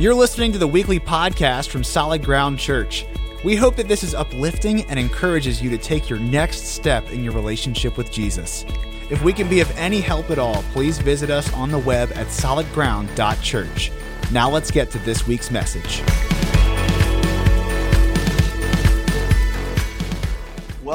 You're listening to the weekly podcast from Solid Ground Church. We hope that this is uplifting and encourages you to take your next step in your relationship with Jesus. If we can be of any help at all, please visit us on the web at solidground.church. Now let's get to this week's message.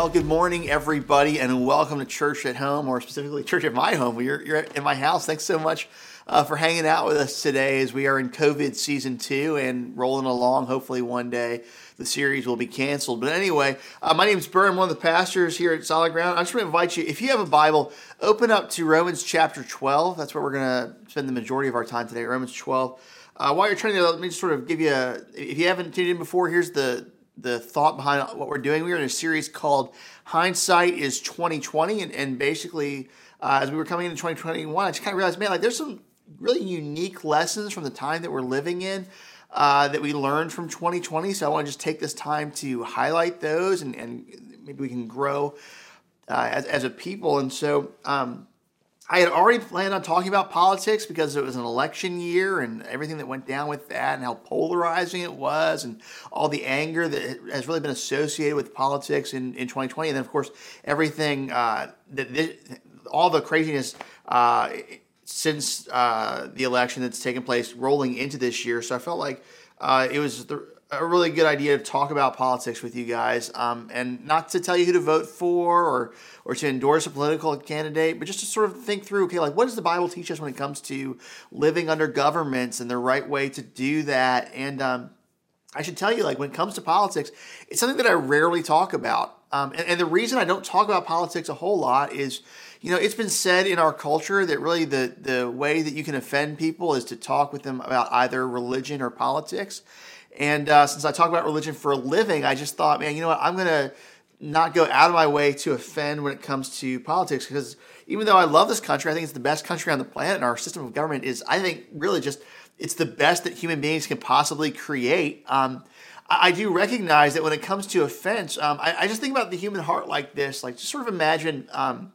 Well, good morning, everybody, and welcome to Church at Home, or specifically Church at My Home. You're, you're in my house. Thanks so much uh, for hanging out with us today as we are in COVID season two and rolling along. Hopefully, one day the series will be canceled. But anyway, uh, my name is Burr. I'm one of the pastors here at Solid Ground. I just want to invite you, if you have a Bible, open up to Romans chapter 12. That's where we're going to spend the majority of our time today, Romans 12. Uh, while you're turning let me just sort of give you a, if you haven't tuned in before, here's the the thought behind what we're doing. We are in a series called Hindsight is 2020. And, and basically, uh, as we were coming into 2021, I just kind of realized, man, like there's some really unique lessons from the time that we're living in uh, that we learned from 2020. So I want to just take this time to highlight those and, and maybe we can grow uh, as, as a people. And so um, I had already planned on talking about politics because it was an election year and everything that went down with that and how polarizing it was and all the anger that has really been associated with politics in, in 2020. And then, of course, everything uh, that this, all the craziness uh, since uh, the election that's taken place rolling into this year. So I felt like uh, it was the, a really good idea to talk about politics with you guys, um, and not to tell you who to vote for or or to endorse a political candidate, but just to sort of think through, okay, like what does the Bible teach us when it comes to living under governments and the right way to do that? And um, I should tell you, like when it comes to politics, it's something that I rarely talk about. Um, and, and the reason I don't talk about politics a whole lot is you know, it's been said in our culture that really the, the way that you can offend people is to talk with them about either religion or politics. And uh, since I talk about religion for a living, I just thought, man, you know what? I'm going to not go out of my way to offend when it comes to politics because even though I love this country, I think it's the best country on the planet, and our system of government is, I think, really just it's the best that human beings can possibly create. Um, I, do recognize that when it comes to offense, um, I, I, just think about the human heart like this. Like, just sort of imagine. Um,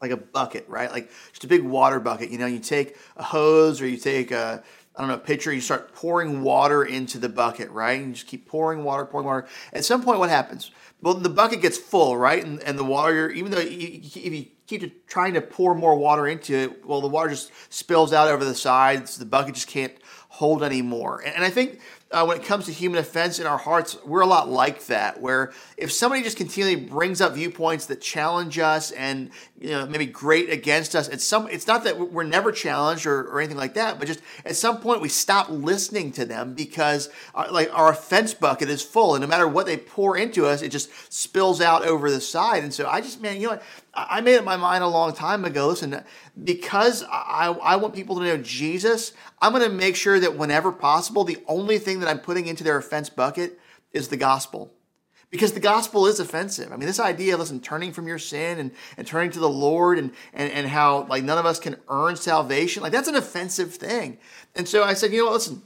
like a bucket, right? Like just a big water bucket. You know, you take a hose or you take a I don't know, pitcher, you start pouring water into the bucket, right? And you just keep pouring water, pouring water. At some point, what happens? Well, the bucket gets full, right? And, and the water, even though you, if you keep trying to pour more water into it, well, the water just spills out over the sides. The bucket just can't hold anymore. And, and I think uh, when it comes to human offense in our hearts, we're a lot like that. Where if somebody just continually brings up viewpoints that challenge us and you know maybe grate against us, it's some. It's not that we're never challenged or, or anything like that, but just at some point we stop listening to them because our, uh, like our offense bucket is full, and no matter what they pour into us, it just spills out over the side. And so I just man, you know what? I made up my mind a long time ago. Listen, because I, I want people to know Jesus, I'm going to make sure that whenever possible, the only thing that I'm putting into their offense bucket is the gospel. Because the gospel is offensive. I mean, this idea, listen, turning from your sin and, and turning to the Lord and, and, and how like none of us can earn salvation, like that's an offensive thing. And so I said, you know, what, listen,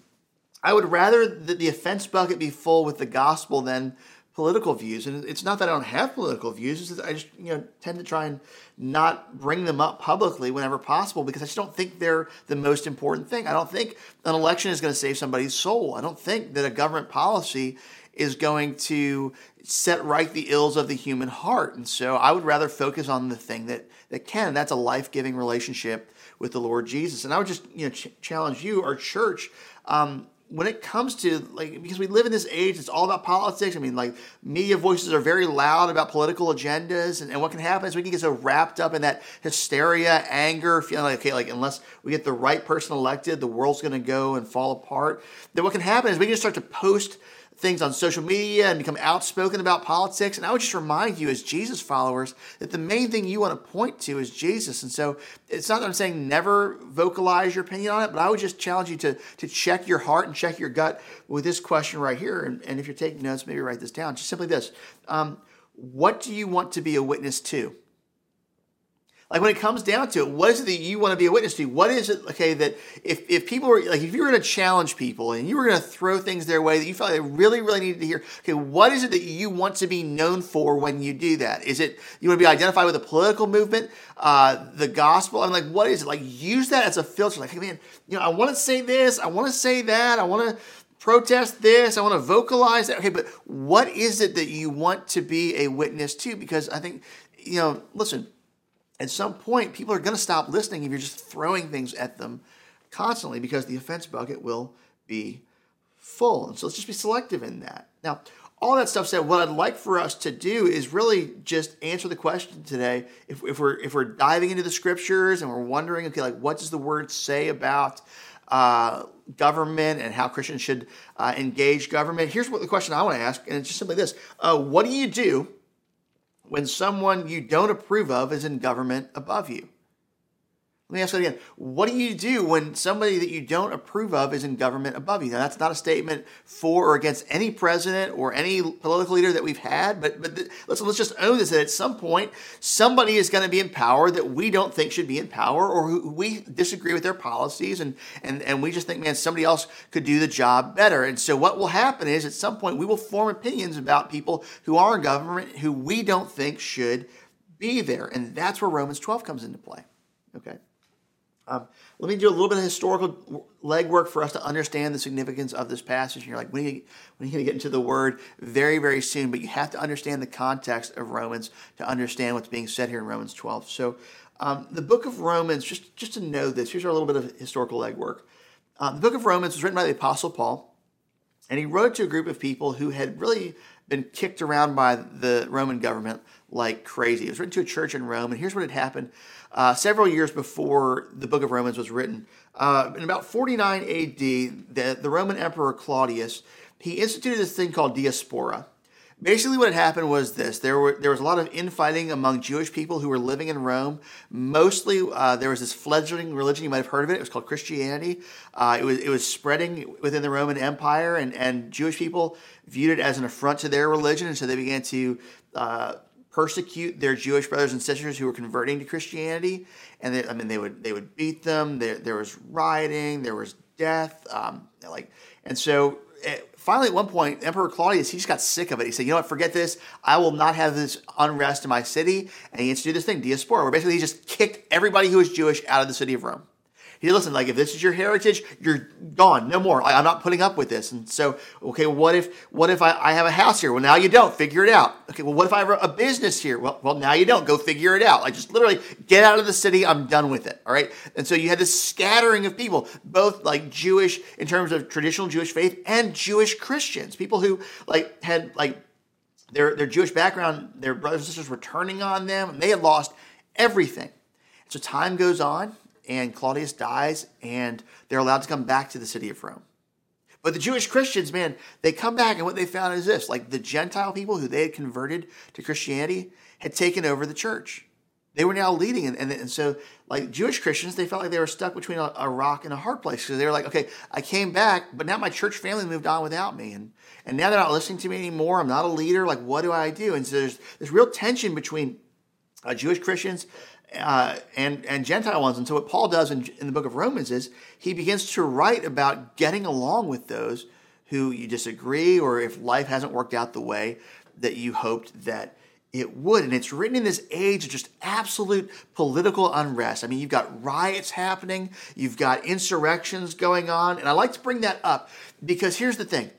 I would rather that the offense bucket be full with the gospel than political views. And it's not that I don't have political views, it's I just you know tend to try and not bring them up publicly whenever possible because I just don't think they're the most important thing. I don't think an election is going to save somebody's soul. I don't think that a government policy is going to set right the ills of the human heart. And so I would rather focus on the thing that that can. That's a life-giving relationship with the Lord Jesus. And I would just you know ch- challenge you, our church. Um, when it comes to like because we live in this age it's all about politics. I mean like media voices are very loud about political agendas and, and what can happen is we can get so wrapped up in that hysteria anger feeling like okay like unless we get the right person elected the world's going to go and fall apart. Then what can happen is we can start to post things on social media and become outspoken about politics. And I would just remind you, as Jesus followers, that the main thing you want to point to is Jesus. And so it's not that I'm saying never vocalize your opinion on it, but I would just challenge you to, to check your heart and check your gut with this question right here. And, and if you're taking notes, maybe write this down. Just simply this um, What do you want to be a witness to? Like when it comes down to it, what is it that you want to be a witness to? What is it, okay, that if, if people were, like, if you were going to challenge people and you were going to throw things their way that you felt they really, really needed to hear, okay, what is it that you want to be known for when you do that? Is it, you want to be identified with a political movement, uh, the gospel? I'm like, what is it? Like, use that as a filter. Like, hey, man, you know, I want to say this, I want to say that, I want to protest this, I want to vocalize that. Okay, but what is it that you want to be a witness to? Because I think, you know, listen, at some point, people are going to stop listening if you're just throwing things at them constantly because the offense bucket will be full. And so let's just be selective in that. Now, all that stuff said, what I'd like for us to do is really just answer the question today. If, if we're if we're diving into the scriptures and we're wondering, okay, like what does the word say about uh, government and how Christians should uh, engage government? Here's what the question I want to ask, and it's just simply this: uh, What do you do when someone you don't approve of is in government above you? Let me ask that again. What do you do when somebody that you don't approve of is in government above you? Now, that's not a statement for or against any president or any political leader that we've had, but but let's let's just own this that at some point somebody is going to be in power that we don't think should be in power, or who we disagree with their policies, and and and we just think, man, somebody else could do the job better. And so what will happen is at some point we will form opinions about people who are in government who we don't think should be there, and that's where Romans 12 comes into play. Okay. Um, let me do a little bit of historical legwork for us to understand the significance of this passage. And you're like, when are you, when are you going to get into the word? Very, very soon. But you have to understand the context of Romans to understand what's being said here in Romans 12. So, um, the book of Romans, just, just to know this, here's a little bit of historical legwork. Um, the book of Romans was written by the Apostle Paul, and he wrote to a group of people who had really been kicked around by the Roman government like crazy. It was written to a church in Rome, and here's what had happened uh, several years before the book of Romans was written. Uh, in about 49 AD, the, the Roman Emperor Claudius, he instituted this thing called diaspora. Basically, what had happened was this: there were there was a lot of infighting among Jewish people who were living in Rome. Mostly, uh, there was this fledgling religion. You might have heard of it. It was called Christianity. Uh, it was it was spreading within the Roman Empire, and and Jewish people viewed it as an affront to their religion, and so they began to uh, persecute their Jewish brothers and sisters who were converting to Christianity, and they, I mean they would they would beat them. There, there was rioting, there was death, um, like, and so eh, finally at one point, Emperor Claudius he just got sick of it. He said, "You know what? Forget this. I will not have this unrest in my city." And he instituted this thing, diaspora, where basically he just kicked everybody who was Jewish out of the city of Rome he listen, like if this is your heritage, you're gone, no more. Like, I'm not putting up with this. And so, okay, what if what if I, I have a house here? Well, now you don't. Figure it out. Okay, well, what if I have a business here? Well, well, now you don't. Go figure it out. Like just literally get out of the city. I'm done with it. All right. And so you had this scattering of people, both like Jewish in terms of traditional Jewish faith and Jewish Christians, people who like had like their their Jewish background, their brothers and sisters were turning on them, and they had lost everything. So time goes on and Claudius dies, and they're allowed to come back to the city of Rome. But the Jewish Christians, man, they come back, and what they found is this like the Gentile people who they had converted to Christianity had taken over the church. They were now leading, and, and, and so, like Jewish Christians, they felt like they were stuck between a, a rock and a hard place because they were like, okay, I came back, but now my church family moved on without me, and and now they're not listening to me anymore. I'm not a leader. Like, what do I do? And so there's this real tension between uh, Jewish Christians uh, and and Gentile ones. And so what Paul does in, in the book of Romans is he begins to write about getting along with those who you disagree, or if life hasn't worked out the way that you hoped that it would. And it's written in this age of just absolute political unrest. I mean, you've got riots happening, you've got insurrections going on. And I like to bring that up because here's the thing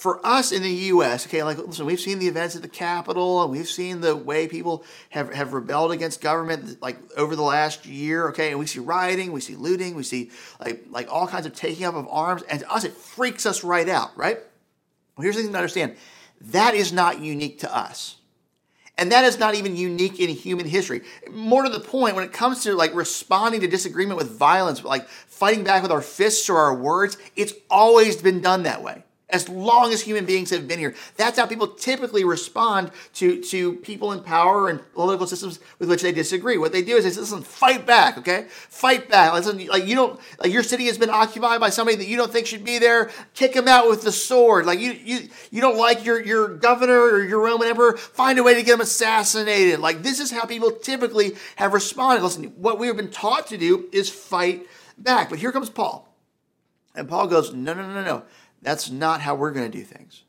for us in the U.S., okay, like listen, we've seen the events at the Capitol, and we've seen the way people have, have rebelled against government, like over the last year, okay, and we see rioting, we see looting, we see like like all kinds of taking up of arms, and to us it freaks us right out, right? Well, here's the thing to understand: that is not unique to us. And that is not even unique in human history. More to the point, when it comes to like responding to disagreement with violence, like fighting back with our fists or our words, it's always been done that way. As long as human beings have been here. That's how people typically respond to, to people in power and political systems with which they disagree. What they do is they say, listen, fight back, okay? Fight back. Listen, like you don't like your city has been occupied by somebody that you don't think should be there. Kick them out with the sword. Like you you you don't like your, your governor or your Roman emperor, find a way to get them assassinated. Like this is how people typically have responded. Listen, what we have been taught to do is fight back. But here comes Paul. And Paul goes, no, no, no, no. That's not how we're going to do things.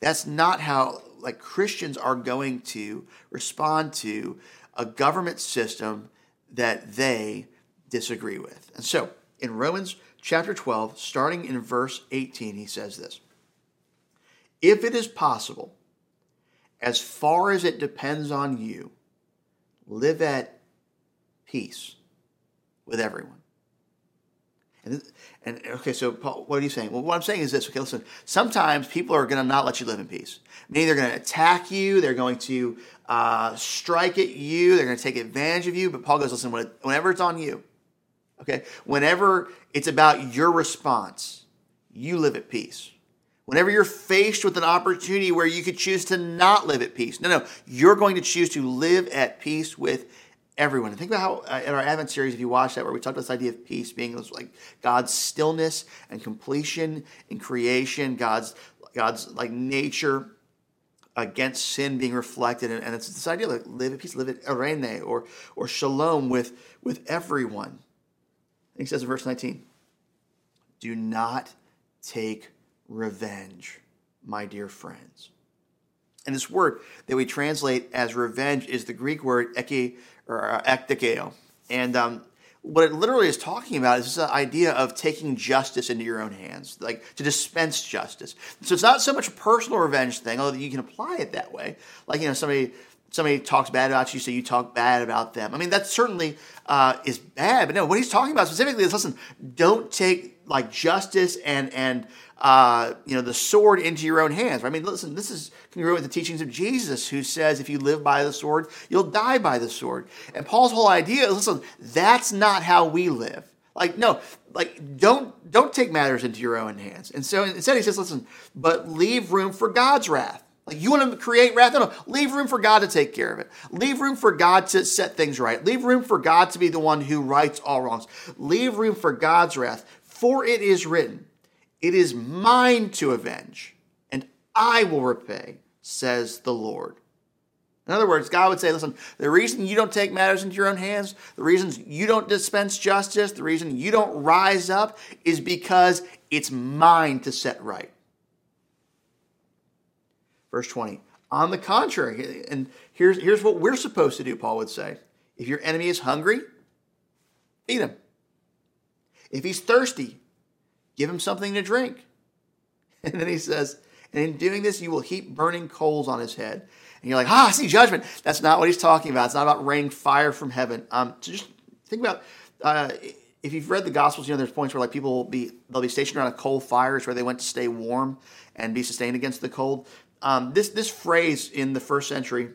That's not how like Christians are going to respond to a government system that they disagree with. And so, in Romans chapter 12, starting in verse 18, he says this. If it is possible, as far as it depends on you, live at peace with everyone. And, and okay, so Paul, what are you saying? Well, what I'm saying is this. Okay, listen. Sometimes people are going to not let you live in peace. Meaning they're going to attack you. They're going to uh, strike at you. They're going to take advantage of you. But Paul goes, listen. Whenever it's on you, okay. Whenever it's about your response, you live at peace. Whenever you're faced with an opportunity where you could choose to not live at peace, no, no, you're going to choose to live at peace with everyone. And think about how uh, in our Advent series, if you watch that, where we talked about this idea of peace being like God's stillness and completion in creation, God's God's like nature against sin being reflected, and, and it's this idea like live at peace, live at eirene or or shalom with with everyone. And he says in verse 19, "Do not take revenge, my dear friends." And this word that we translate as revenge is the Greek word eke or uh, ekdikeo. And um, what it literally is talking about is this idea of taking justice into your own hands, like to dispense justice. So it's not so much a personal revenge thing, although you can apply it that way. Like, you know, somebody somebody talks bad about you, so you talk bad about them. I mean, that certainly uh, is bad. But no, what he's talking about specifically is listen, don't take like justice and and uh, you know the sword into your own hands. I mean, listen, this is congruent with the teachings of Jesus, who says if you live by the sword, you'll die by the sword. And Paul's whole idea is listen, that's not how we live. Like no, like don't don't take matters into your own hands. And so instead he says, listen, but leave room for God's wrath. Like you want to create wrath? No, no. Leave room for God to take care of it. Leave room for God to set things right. Leave room for God to be the one who rights all wrongs. Leave room for God's wrath. For it is written, It is mine to avenge, and I will repay, says the Lord. In other words, God would say, listen, the reason you don't take matters into your own hands, the reasons you don't dispense justice, the reason you don't rise up is because it's mine to set right. Verse 20. On the contrary, and here's, here's what we're supposed to do, Paul would say. If your enemy is hungry, feed him. If he's thirsty, give him something to drink. And then he says, and in doing this, you will heap burning coals on his head. And you're like, ah, I see judgment. That's not what he's talking about. It's not about raining fire from heaven. Um, so just think about uh, if you've read the Gospels, you know there's points where like people will be they'll be stationed around a coal fire, it's where they went to stay warm and be sustained against the cold. Um, this this phrase in the first century,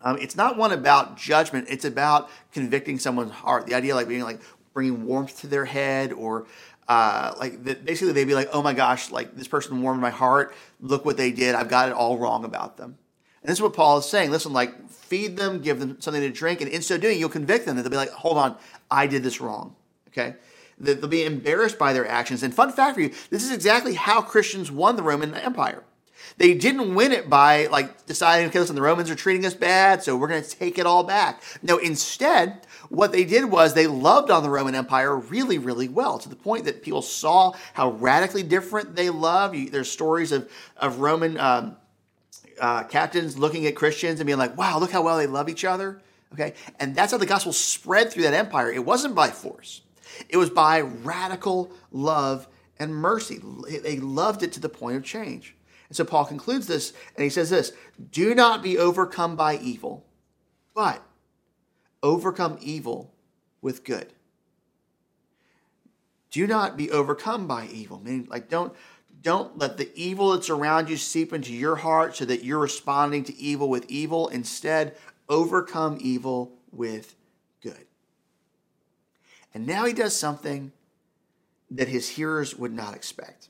um, it's not one about judgment. It's about convicting someone's heart. The idea like being like bringing warmth to their head or uh, like the, basically they'd be like, oh my gosh, like this person warmed my heart. Look what they did. I've got it all wrong about them. And this is what Paul is saying. Listen, like feed them, give them something to drink, and in so doing, you'll convict them. And they'll be like, hold on, I did this wrong. Okay. They'll be embarrassed by their actions. And fun fact for you, this is exactly how Christians won the Roman Empire. They didn't win it by like deciding, okay, listen, the Romans are treating us bad, so we're going to take it all back. No, instead, what they did was they loved on the Roman Empire really, really well to the point that people saw how radically different they loved. There's stories of, of Roman um, uh, captains looking at Christians and being like, wow, look how well they love each other. Okay. And that's how the gospel spread through that empire. It wasn't by force, it was by radical love and mercy. They loved it to the point of change. And so Paul concludes this and he says this Do not be overcome by evil, but overcome evil with good. Do not be overcome by evil. Meaning, like, don't don't let the evil that's around you seep into your heart so that you're responding to evil with evil. Instead, overcome evil with good. And now he does something that his hearers would not expect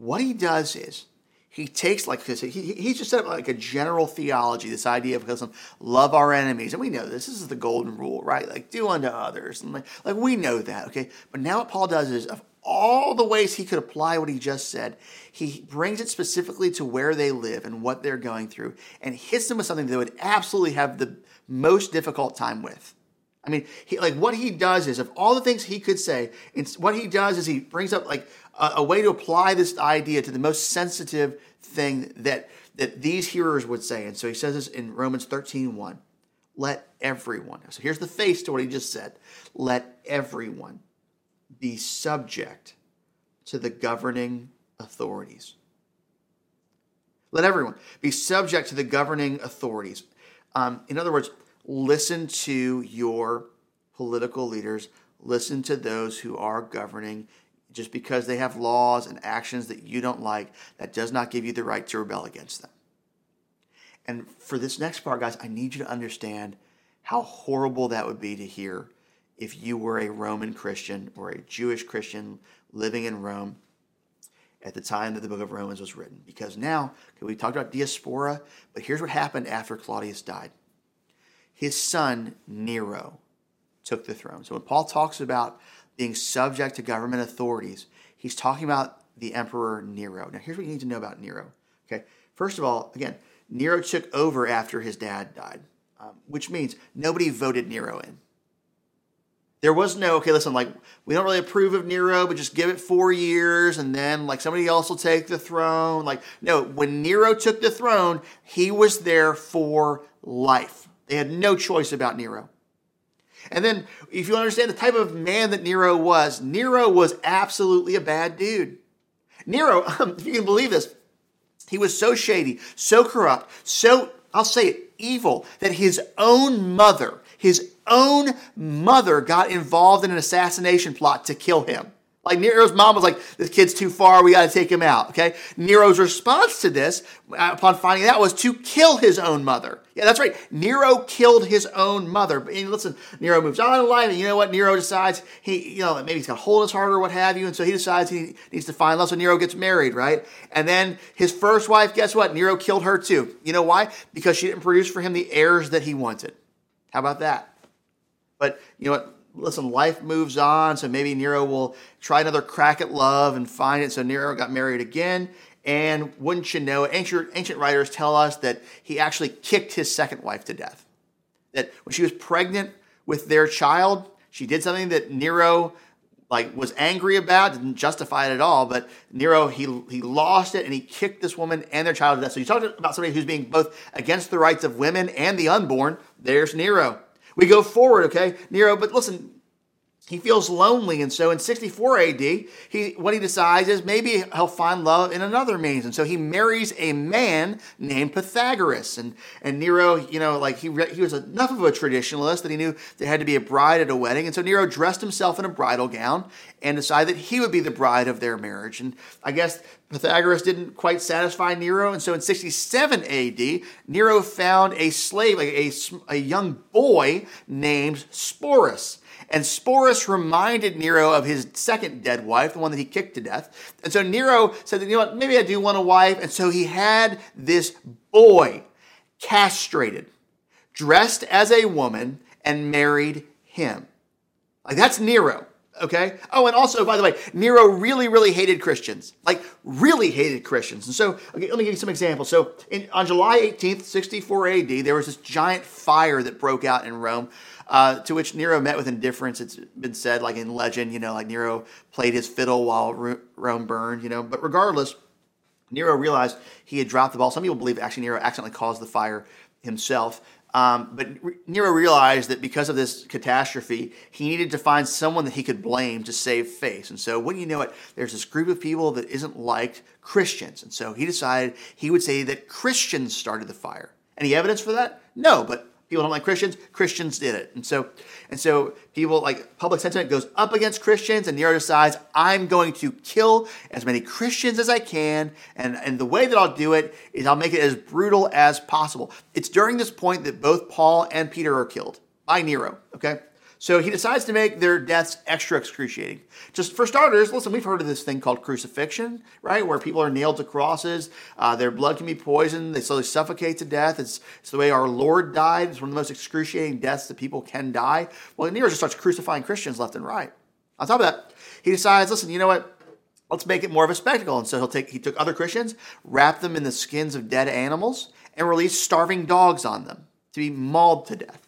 what he does is he takes like he, he's just set up like a general theology, this idea of listen, love our enemies, and we know this. This is the golden rule, right? Like do unto others, and like, like we know that, okay. But now what Paul does is of all the ways he could apply what he just said, he brings it specifically to where they live and what they're going through, and hits them with something they would absolutely have the most difficult time with. I mean, he, like what he does is, of all the things he could say, what he does is he brings up like a, a, way to apply this idea to the most sensitive thing that that these hearers would say. And so he says this in Romans 13, 1. Let everyone. So here's the face to what he just said. Let everyone be subject to the governing authorities. Let everyone be subject to the governing authorities. Um, in other words, listen to your political leaders, listen to those who are governing. Just because they have laws and actions that you don't like, that does not give you the right to rebel against them. And for this next part, guys, I need you to understand how horrible that would be to hear if you were a Roman Christian or a Jewish Christian living in Rome at the time that the book of Romans was written. Because now, we talked about diaspora, but here's what happened after Claudius died his son Nero took the throne. So when Paul talks about being subject to government authorities, he's talking about the emperor Nero. Now here's what you need to know about Nero. Okay, first of all, again, Nero took over after his dad died, um, which means nobody voted Nero in. There was no, okay, listen, like, we don't really approve of Nero, but just give it four years and then, like, somebody else will take the throne. Like, no, when Nero took the throne, he was there for life. They had no choice about Nero. And then, if you understand the type of man that Nero was, Nero was absolutely a bad dude. Nero, if you can believe this, he was so shady, so corrupt, so, I'll say it, evil, that his own mother, his own mother got involved in an assassination plot to kill him. Like Nero's mom was like, this kid's too far, we got to take him out. Okay. Nero's response to this, uh, upon finding that, was to kill his own mother. Yeah, that's right. Nero killed his own mother. But listen, Nero moves on in life, and you know what? Nero decides he, you know, maybe he's got a hole in his heart or what have you, and so he decides he needs to find love. So Nero gets married, right? And then his first wife, guess what? Nero killed her too. You know why? Because she didn't produce for him the heirs that he wanted. How about that? But you know what? Listen, life moves on, so maybe Nero will try another crack at love and find it. So Nero got married again. And wouldn't you know, ancient, ancient writers tell us that he actually kicked his second wife to death. That when she was pregnant with their child, she did something that Nero like was angry about, didn't justify it at all, but Nero he he lost it and he kicked this woman and their child to death. So you talk about somebody who's being both against the rights of women and the unborn. There's Nero. We go forward, okay, Nero, but listen, he feels lonely, and so in 64 AD, he what he decides is maybe he'll find love in another means, and so he marries a man named Pythagoras. And and Nero, you know, like he he was enough of a traditionalist that he knew there had to be a bride at a wedding, and so Nero dressed himself in a bridal gown and decided that he would be the bride of their marriage. And I guess Pythagoras didn't quite satisfy Nero, and so in 67 AD, Nero found a slave, like a, a young boy named Sporus. And Sporus reminded Nero of his second dead wife, the one that he kicked to death. And so Nero said, you know what, maybe I do want a wife. And so he had this boy castrated, dressed as a woman, and married him. Like that's Nero. Okay. Oh, and also, by the way, Nero really, really hated Christians. Like, really hated Christians. And so, okay, let me give you some examples. So, in, on July 18th, 64 AD, there was this giant fire that broke out in Rome uh, to which Nero met with indifference. It's been said, like in legend, you know, like Nero played his fiddle while Rome burned, you know. But regardless, Nero realized he had dropped the ball. Some people believe actually Nero accidentally caused the fire himself. Um, but Nero realized that because of this catastrophe, he needed to find someone that he could blame to save face. And so, when you know it, there's this group of people that isn't liked Christians. And so he decided he would say that Christians started the fire. Any evidence for that? No, but people don't like Christians, Christians did it. And so and so people like public sentiment goes up against Christians and Nero decides I'm going to kill as many Christians as I can and and the way that I'll do it is I'll make it as brutal as possible. It's during this point that both Paul and Peter are killed by Nero, okay? So he decides to make their deaths extra excruciating. Just for starters, listen, we've heard of this thing called crucifixion, right? Where people are nailed to crosses, uh, their blood can be poisoned, they slowly suffocate to death. It's, it's the way our Lord died. It's one of the most excruciating deaths that people can die. Well, Nero just starts crucifying Christians left and right. On top of that, he decides, listen, you know what? Let's make it more of a spectacle. And so he'll take he took other Christians, wrapped them in the skins of dead animals, and released starving dogs on them to be mauled to death.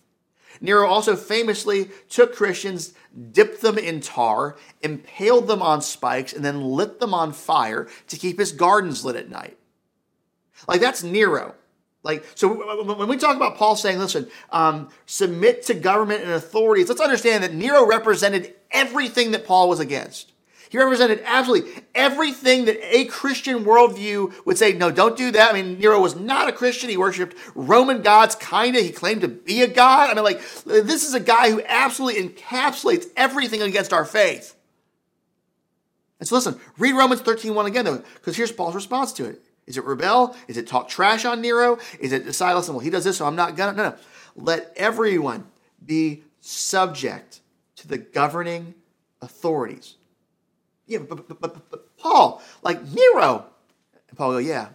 Nero also famously took Christians, dipped them in tar, impaled them on spikes, and then lit them on fire to keep his gardens lit at night. Like that's Nero. Like, so when we talk about Paul saying, listen, um, submit to government and authorities, let's understand that Nero represented everything that Paul was against. He represented absolutely everything that a Christian worldview would say, no, don't do that. I mean, Nero was not a Christian. He worshiped Roman gods, kind of. He claimed to be a god. I mean, like, this is a guy who absolutely encapsulates everything against our faith. And so listen, read Romans 13, 1 again, though, because here's Paul's response to it. Is it rebel? Is it talk trash on Nero? Is it decide, listen, well, he does this, so I'm not gonna? No, no. Let everyone be subject to the governing authorities. Yeah, but, but, but, but Paul, like Nero. And Paul go, yeah,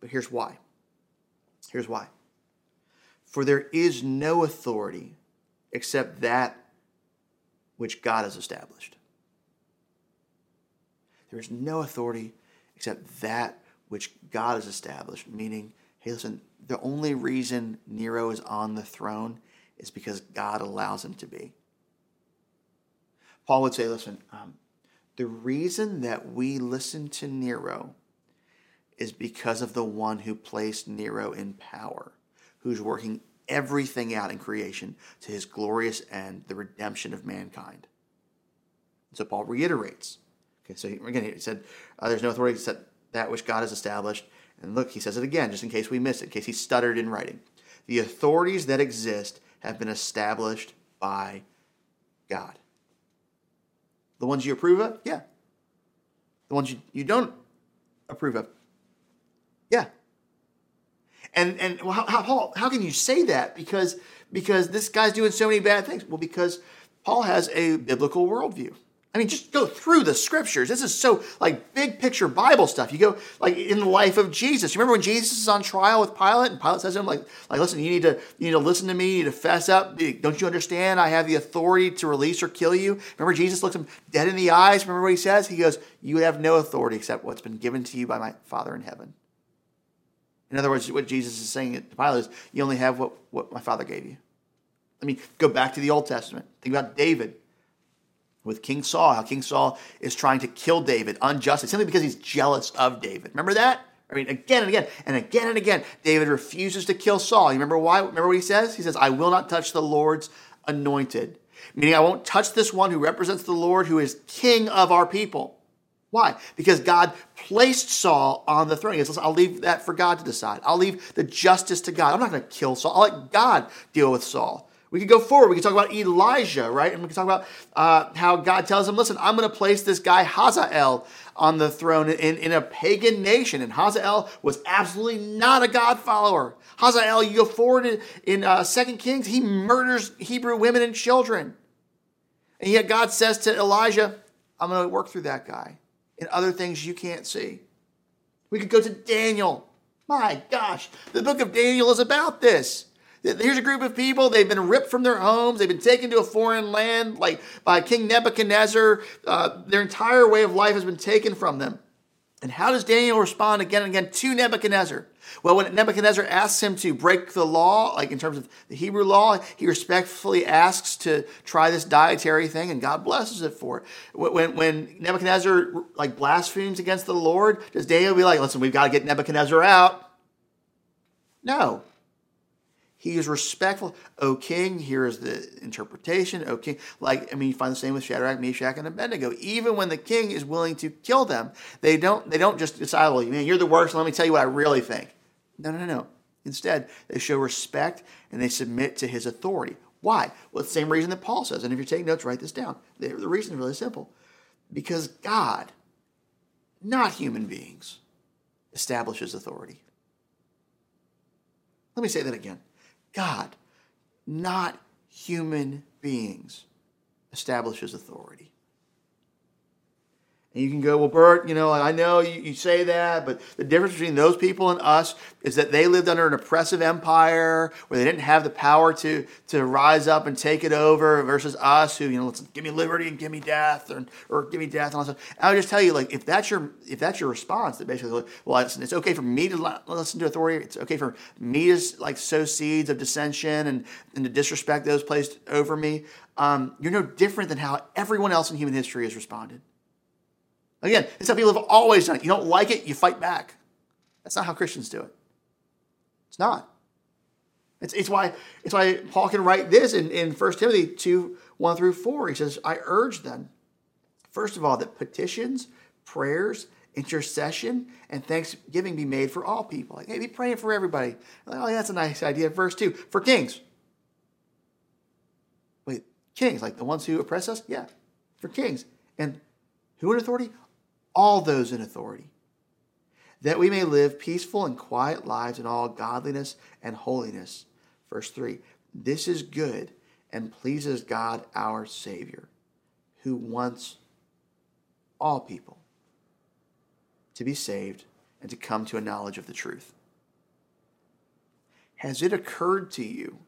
but here's why. Here's why. For there is no authority except that which God has established. There is no authority except that which God has established, meaning, hey, listen, the only reason Nero is on the throne is because God allows him to be. Paul would say, listen, um, the reason that we listen to Nero is because of the one who placed Nero in power, who's working everything out in creation to his glorious end, the redemption of mankind. So Paul reiterates. Okay, so again, he said, uh, "There's no authority except that which God has established." And look, he says it again, just in case we miss it, in case he stuttered in writing. The authorities that exist have been established by God. The ones you approve of? Yeah. The ones you, you don't approve of? Yeah. And and how, how, how can you say that? Because because this guy's doing so many bad things. Well, because Paul has a biblical worldview. I mean, just go through the scriptures. This is so like big picture Bible stuff. You go like in the life of Jesus. You remember when Jesus is on trial with Pilate, and Pilate says to him, like, like, listen, you need to you need to listen to me, you need to fess up. Don't you understand? I have the authority to release or kill you. Remember, Jesus looks him dead in the eyes. Remember what he says? He goes, You have no authority except what's been given to you by my Father in heaven. In other words, what Jesus is saying to Pilate is, You only have what, what my Father gave you. Let me go back to the Old Testament. Think about David with King Saul, how King Saul is trying to kill David unjustly, simply because he's jealous of David. Remember that? I mean, again and again and again and again, David refuses to kill Saul. You remember why? Remember what he says? He says, I will not touch the Lord's anointed. Meaning, I won't touch this one who represents the Lord, who is king of our people. Why? Because God placed Saul on the throne. He goes, I'll leave that for God to decide. I'll leave the justice to God. I'm not going to kill Saul. I'll let God deal with Saul. We could go forward. We could talk about Elijah, right? And we could talk about uh, how God tells him, listen, I'm going to place this guy Hazael on the throne in, in a pagan nation. And Hazael was absolutely not a God follower. Hazael, you go forward in, in uh, 2 Kings, he murders Hebrew women and children. And yet God says to Elijah, I'm going to work through that guy and other things you can't see. We could go to Daniel. My gosh, the book of Daniel is about this. Here's a group of people. They've been ripped from their homes. They've been taken to a foreign land, like by King Nebuchadnezzar. Uh, their entire way of life has been taken from them. And how does Daniel respond again and again to Nebuchadnezzar? Well, when Nebuchadnezzar asks him to break the law, like in terms of the Hebrew law, he respectfully asks to try this dietary thing, and God blesses it for it. When, when Nebuchadnezzar like blasphemes against the Lord, does Daniel be like, "Listen, we've got to get Nebuchadnezzar out"? No, he is respectful. O king, here is the interpretation. O king, like I mean, you find the same with Shadrach, Meshach, and Abednego. Even when the king is willing to kill them, they don't they don't just decide, well, man, you're the worst. Let me tell you what I really think. No, no, no. Instead, they show respect and they submit to his authority. Why? Well, the same reason that Paul says. And if you're taking notes, write this down. The reason is really simple. Because God, not human beings, establishes authority. Let me say that again. God, not human beings establishes authority. And you can go, well, Bert, you know, I know you, you, say that, but the difference between those people and us is that they lived under an oppressive empire where they didn't have the power to, to rise up and take it over versus us who, you know, let's give me liberty and give me death or, or give me death and all that stuff. I would just tell you, like, if that's your if that's your response, that basically, well, it's, it's okay for me to listen to authority. It's okay for me to like sow seeds of dissension and, and to disrespect those placed over me. Um, you're no different than how everyone else in human history has responded. Again, it's how people have always done it. You don't like it, you fight back. That's not how Christians do it. It's not. It's, it's, why, it's why Paul can write this in, in 1 Timothy 2 1 through 4. He says, I urge then, first of all, that petitions, prayers, intercession, and thanksgiving be made for all people. Like, hey, be praying for everybody. Like, oh, that's a nice idea. Verse 2 for kings. Wait, kings, like the ones who oppress us? Yeah, for kings. And who in authority? All those in authority, that we may live peaceful and quiet lives in all godliness and holiness. Verse 3 This is good and pleases God our Savior, who wants all people to be saved and to come to a knowledge of the truth. Has it occurred to you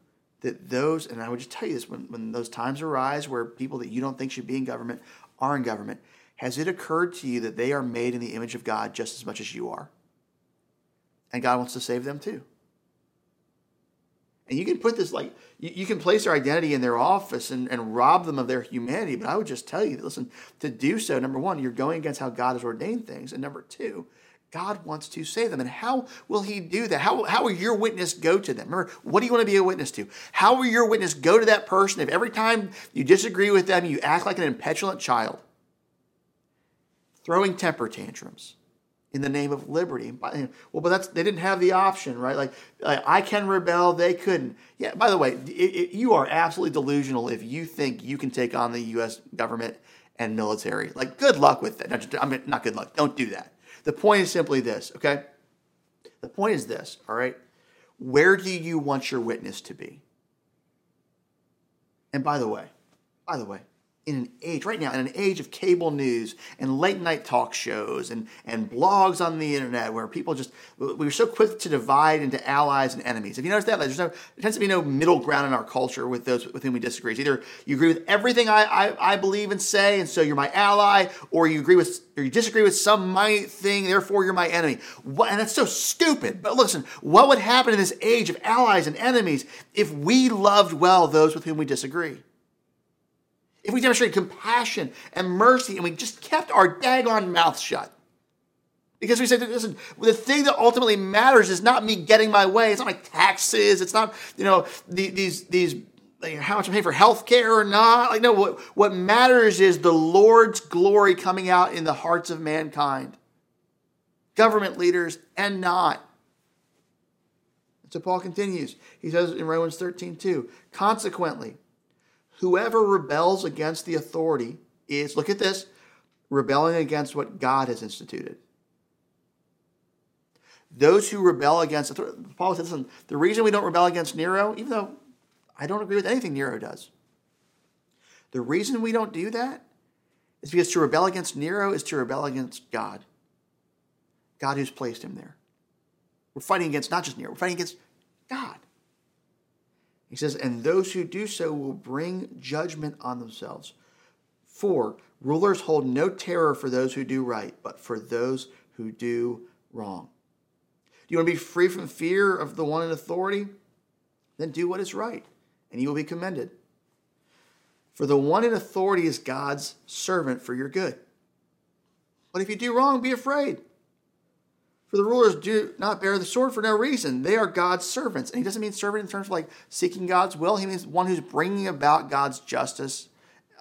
that those, and I would just tell you this, when, when those times arise where people that you don't think should be in government are in government, has it occurred to you that they are made in the image of God just as much as you are? And God wants to save them too. And you can put this like, you, you can place their identity in their office and, and rob them of their humanity. But I would just tell you that, listen, to do so, number one, you're going against how God has ordained things. And number two, God wants to save them. And how will He do that? How, how will your witness go to them? Remember, what do you want to be a witness to? How will your witness go to that person if every time you disagree with them, you act like an impetulant child? Throwing temper tantrums in the name of liberty. Well, but that's they didn't have the option, right? Like, I can rebel, they couldn't. Yeah. By the way, it, it, you are absolutely delusional if you think you can take on the U.S. government and military. Like, good luck with that. I mean, not good luck. Don't do that. The point is simply this. Okay. The point is this. All right. Where do you want your witness to be? And by the way, by the way, in an age right now in an age of cable news and late night talk shows and, and blogs on the internet where people just we are so quick to divide into allies and enemies. Have you noticed that? Like there's no there tends to be no middle ground in our culture with those with whom we disagree. It's either you agree with everything I, I, I believe and say and so you're my ally or you agree with or you disagree with some my thing therefore you're my enemy. What, and that's so stupid. But listen what would happen in this age of allies and enemies if we loved well those with whom we disagree if we demonstrated compassion and mercy and we just kept our daggone mouth shut. Because we said, listen, the thing that ultimately matters is not me getting my way. It's not my taxes. It's not, you know, the, these, these, like, how much I'm paying for health care or not. Like, no, what, what matters is the Lord's glory coming out in the hearts of mankind, government leaders and not. So Paul continues. He says in Romans 13, 2, consequently, Whoever rebels against the authority is, look at this, rebelling against what God has instituted. Those who rebel against, Paul says, listen, the reason we don't rebel against Nero, even though I don't agree with anything Nero does, the reason we don't do that is because to rebel against Nero is to rebel against God. God who's placed him there. We're fighting against not just Nero, we're fighting against God. He says, and those who do so will bring judgment on themselves. For rulers hold no terror for those who do right, but for those who do wrong. Do you want to be free from fear of the one in authority? Then do what is right, and you will be commended. For the one in authority is God's servant for your good. But if you do wrong, be afraid. For the rulers do not bear the sword for no reason. They are God's servants. And he doesn't mean servant in terms of like seeking God's will. He means one who's bringing about God's justice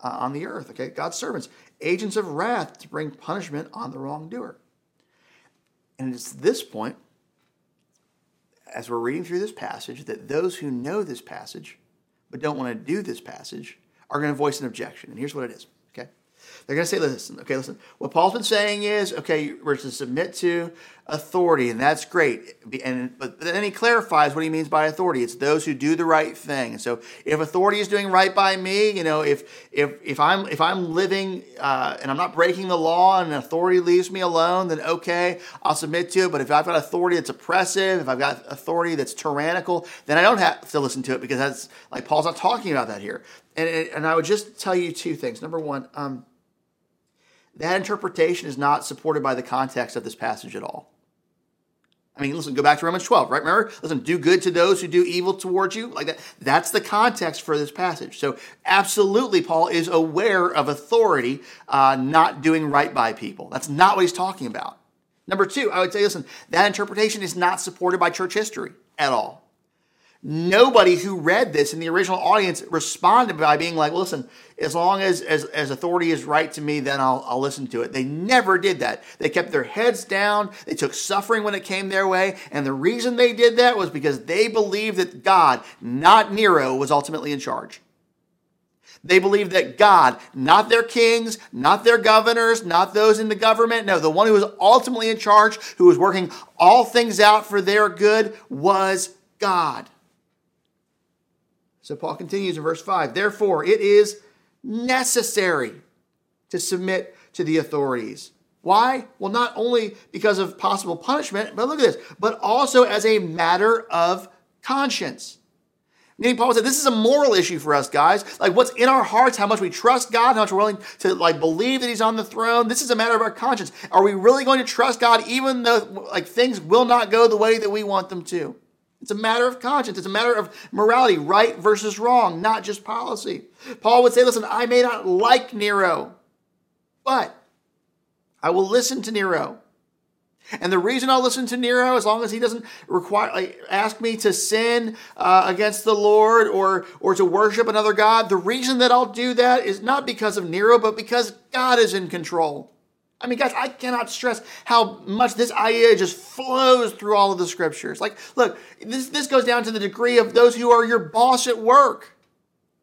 uh, on the earth. Okay, God's servants, agents of wrath to bring punishment on the wrongdoer. And it's this point, as we're reading through this passage, that those who know this passage but don't want to do this passage are going to voice an objection. And here's what it is. They're going to say, listen, okay, listen. What Paul's been saying is, okay, we're to submit to authority, and that's great. And but then he clarifies what he means by authority. It's those who do the right thing. So if authority is doing right by me, you know, if if if I'm if I'm living uh, and I'm not breaking the law, and authority leaves me alone, then okay, I'll submit to it. But if I've got authority that's oppressive, if I've got authority that's tyrannical, then I don't have to listen to it because that's like Paul's not talking about that here. And and I would just tell you two things. Number one. Um, that interpretation is not supported by the context of this passage at all. I mean, listen, go back to Romans 12, right? Remember? Listen, do good to those who do evil towards you. Like that. That's the context for this passage. So, absolutely, Paul is aware of authority uh, not doing right by people. That's not what he's talking about. Number two, I would say, listen, that interpretation is not supported by church history at all. Nobody who read this in the original audience responded by being like, listen, as long as, as, as authority is right to me, then I'll, I'll listen to it. They never did that. They kept their heads down. They took suffering when it came their way. And the reason they did that was because they believed that God, not Nero, was ultimately in charge. They believed that God, not their kings, not their governors, not those in the government, no, the one who was ultimately in charge, who was working all things out for their good, was God. So Paul continues in verse 5 Therefore, it is necessary to submit to the authorities. Why? Well, not only because of possible punishment, but look at this, but also as a matter of conscience. Meaning, Paul said, this is a moral issue for us, guys. Like, what's in our hearts, how much we trust God, how much we're willing to, like, believe that He's on the throne. This is a matter of our conscience. Are we really going to trust God even though, like, things will not go the way that we want them to? It's a matter of conscience. It's a matter of morality, right versus wrong, not just policy. Paul would say, listen, I may not like Nero, but I will listen to Nero. And the reason I'll listen to Nero, as long as he doesn't require, like, ask me to sin uh, against the Lord or or to worship another god, the reason that I'll do that is not because of Nero, but because God is in control. I mean, guys, I cannot stress how much this idea just flows through all of the scriptures. Like, look, this, this goes down to the degree of those who are your boss at work.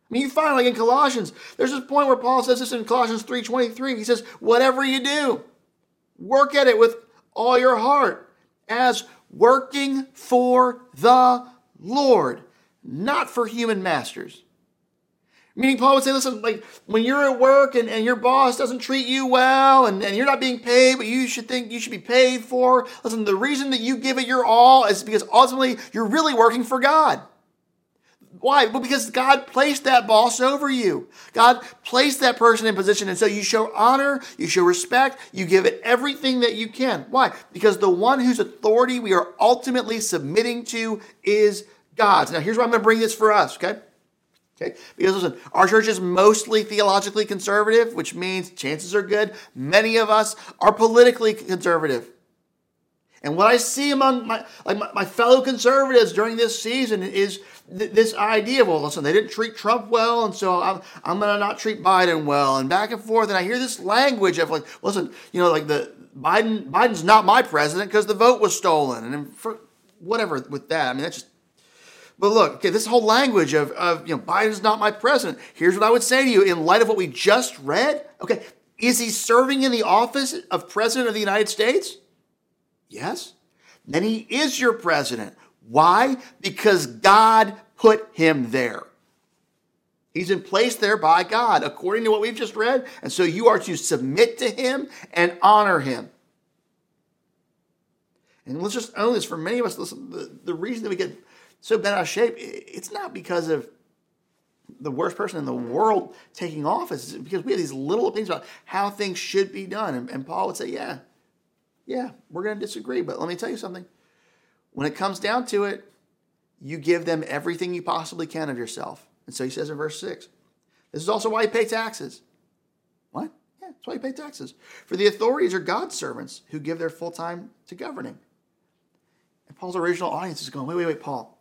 I mean, you find like in Colossians, there's this point where Paul says this in Colossians 3.23. He says, whatever you do, work at it with all your heart as working for the Lord, not for human masters. Meaning, Paul would say, listen, like when you're at work and, and your boss doesn't treat you well and, and you're not being paid, but you should think you should be paid for. Listen, the reason that you give it your all is because ultimately you're really working for God. Why? Well, because God placed that boss over you. God placed that person in position. And so you show honor, you show respect, you give it everything that you can. Why? Because the one whose authority we are ultimately submitting to is God's. Now, here's why I'm going to bring this for us, okay? Okay? Because listen, our church is mostly theologically conservative, which means chances are good many of us are politically conservative. And what I see among my like my, my fellow conservatives during this season is th- this idea. of Well, listen, they didn't treat Trump well, and so I'm I'm gonna not treat Biden well, and back and forth. And I hear this language of like, listen, you know, like the Biden Biden's not my president because the vote was stolen, and for whatever with that. I mean, that's just but look, okay, this whole language of, of you know, Biden's not my president. Here's what I would say to you in light of what we just read. Okay, is he serving in the office of president of the United States? Yes. Then he is your president. Why? Because God put him there. He's in place there by God, according to what we've just read. And so you are to submit to him and honor him. And let's just own this for many of us. Listen, the, the reason that we get so bent out of shape, it's not because of the worst person in the world taking office. Because we have these little opinions about how things should be done. And, and Paul would say, yeah, yeah, we're going to disagree. But let me tell you something. When it comes down to it, you give them everything you possibly can of yourself. And so he says in verse 6, this is also why you pay taxes. What? Yeah, that's why you pay taxes. For the authorities are God's servants who give their full time to governing. And Paul's original audience is going, wait, wait, wait, Paul.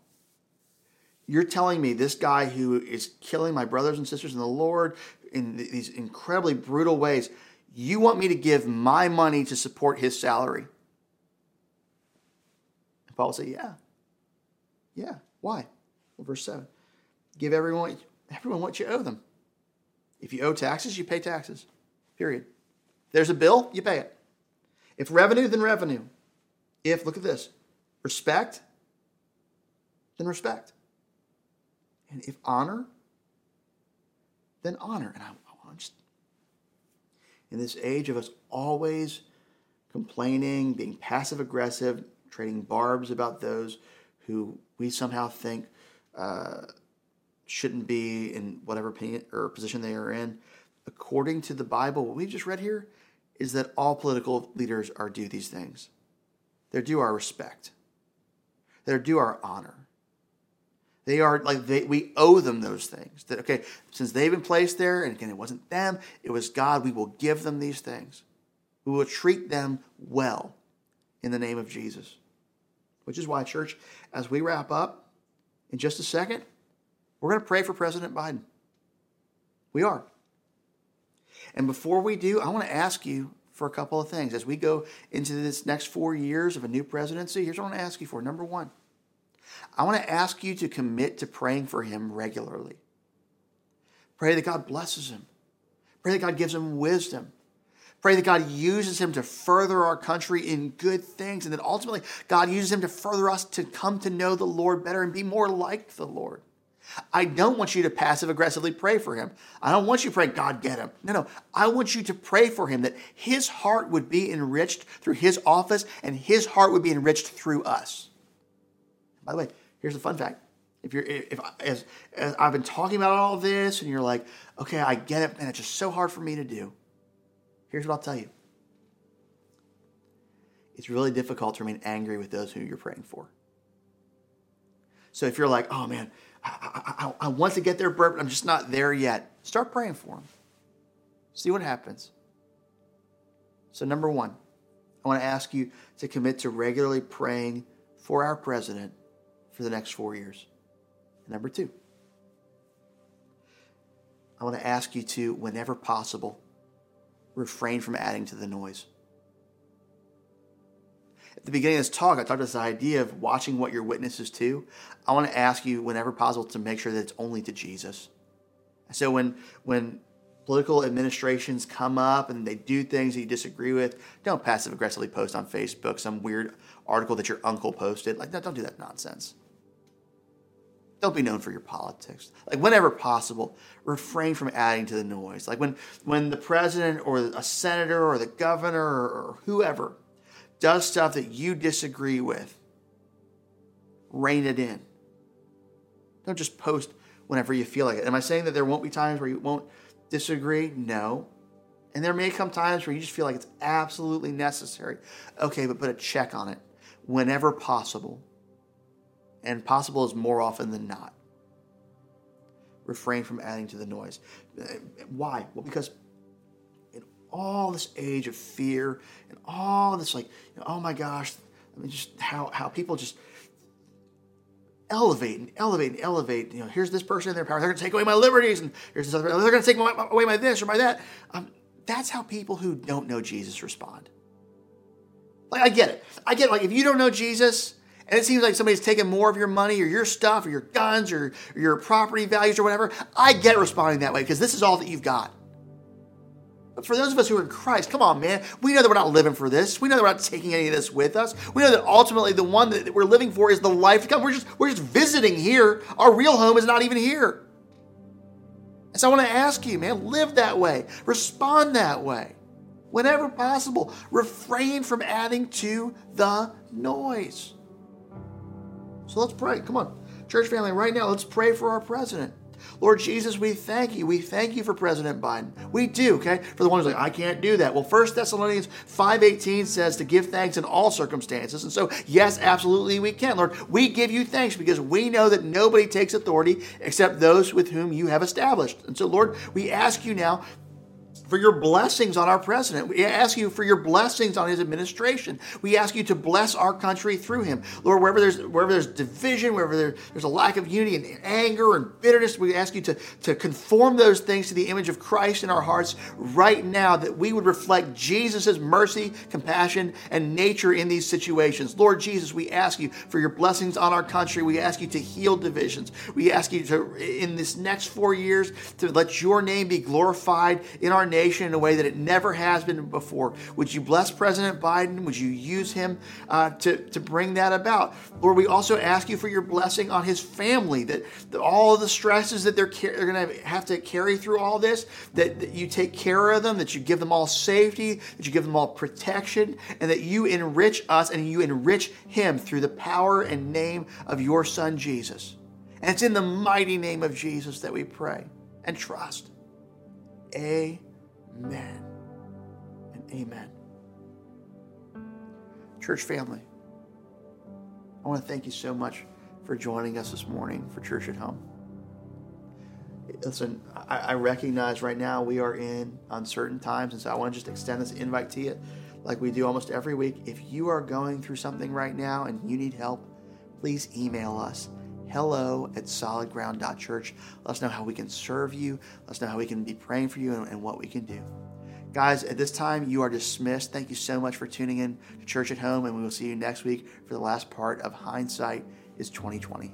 You're telling me this guy who is killing my brothers and sisters in the Lord in these incredibly brutal ways, you want me to give my money to support his salary? And Paul will say, Yeah. Yeah. Why? Well, verse 7. Give everyone, everyone what you owe them. If you owe taxes, you pay taxes. Period. There's a bill, you pay it. If revenue, then revenue. If, look at this, respect, then respect. And if honor, then honor. And I, I just, in this age of us always complaining, being passive aggressive, trading barbs about those who we somehow think uh, shouldn't be in whatever opinion or position they are in. According to the Bible, what we just read here is that all political leaders are due these things. They're due our respect. They're due our honor. They are like they, we owe them those things. That okay, since they've been placed there, and again, it wasn't them, it was God. We will give them these things. We will treat them well in the name of Jesus. Which is why, church, as we wrap up in just a second, we're going to pray for President Biden. We are. And before we do, I want to ask you for a couple of things. As we go into this next four years of a new presidency, here's what I want to ask you for. Number one, I want to ask you to commit to praying for him regularly. Pray that God blesses him. Pray that God gives him wisdom. Pray that God uses him to further our country in good things, and that ultimately God uses him to further us to come to know the Lord better and be more like the Lord. I don't want you to passive aggressively pray for him. I don't want you to pray, God, get him. No, no. I want you to pray for him that his heart would be enriched through his office and his heart would be enriched through us. By the way, here's the fun fact. If you're, if as, as I've been talking about all of this and you're like, okay, I get it, and it's just so hard for me to do. Here's what I'll tell you. It's really difficult to remain angry with those who you're praying for. So if you're like, oh man, I, I, I want to get there, but I'm just not there yet. Start praying for them. See what happens. So, number one, I want to ask you to commit to regularly praying for our president for the next four years. number two, I want to ask you to, whenever possible, refrain from adding to the noise At the beginning of this talk, I talked about this idea of watching what your witnesses to. I want to ask you, whenever possible, to make sure that it's only to Jesus. So when when political administrations come up and they do things that you disagree with, don't passive aggressively post on Facebook some weird article that your uncle posted. Like, don't do that nonsense. Don't be known for your politics. Like, whenever possible, refrain from adding to the noise. Like when when the president or a senator or the governor or whoever does stuff that you disagree with, rein it in. Don't just post whenever you feel like it. Am I saying that there won't be times where you won't disagree? No. And there may come times where you just feel like it's absolutely necessary. Okay, but put a check on it whenever possible. And possible is more often than not. Refrain from adding to the noise. Why? Well, because in all this age of fear and all this like, you know, oh my gosh, I mean, just how how people just elevate and elevate and elevate. You know, here's this person in their power. They're going to take away my liberties, and here's this other. They're going to take my, away my this or my that. Um, that's how people who don't know Jesus respond. Like I get it. I get it. like if you don't know Jesus. And it seems like somebody's taking more of your money or your stuff or your guns or, your property values or whatever. I get responding that way because this is all that you've got. But for those of us who are in Christ, come on, man. We know that we're not living for this. We know that we're not taking any of this with us. We know that ultimately the one that we're living for is the life to come. We're just we're just visiting here. Our real home is not even here. And so I want to ask you, man, live that way. Respond that way. Whenever possible, refrain from adding to the noise. So let's pray. Come on. Church family, right now, let's pray for our president. Lord Jesus, we thank you. We thank you for President Biden. We do, okay? For the ones like, I can't do that. Well, 1 Thessalonians 5.18 says to give thanks in all circumstances. And so, yes, absolutely we can. Lord, we give you thanks because we know that nobody takes authority except those with whom you have established. And so, Lord, we ask you now for your blessings on our president. We ask you for your blessings on his administration. We ask you to bless our country through him. Lord, wherever there's wherever there's division, wherever there, there's a lack of unity and anger and bitterness, we ask you to, to conform those things to the image of Christ in our hearts right now, that we would reflect Jesus' mercy, compassion, and nature in these situations. Lord Jesus, we ask you for your blessings on our country. We ask you to heal divisions. We ask you to, in this next four years, to let your name be glorified in our nation nation in a way that it never has been before. Would you bless President Biden? Would you use him uh, to, to bring that about? Lord, we also ask you for your blessing on his family, that, that all of the stresses that they're, they're going to have to carry through all this, that, that you take care of them, that you give them all safety, that you give them all protection, and that you enrich us and you enrich him through the power and name of your son, Jesus. And it's in the mighty name of Jesus that we pray and trust. Amen and amen. Church family, I want to thank you so much for joining us this morning for Church at Home. Listen, I, recognize right now we are in uncertain times, and so I want to just extend this invite to you like we do almost every week. If you are going through something right now and you need help, please email us hello at solidground.church. Let us know how we can serve you. Let us know how we can be praying for you and, and what we can do. Guys, at this time, you are dismissed. Thank you so much for tuning in to Church at Home, and we will see you next week for the last part of Hindsight is 2020.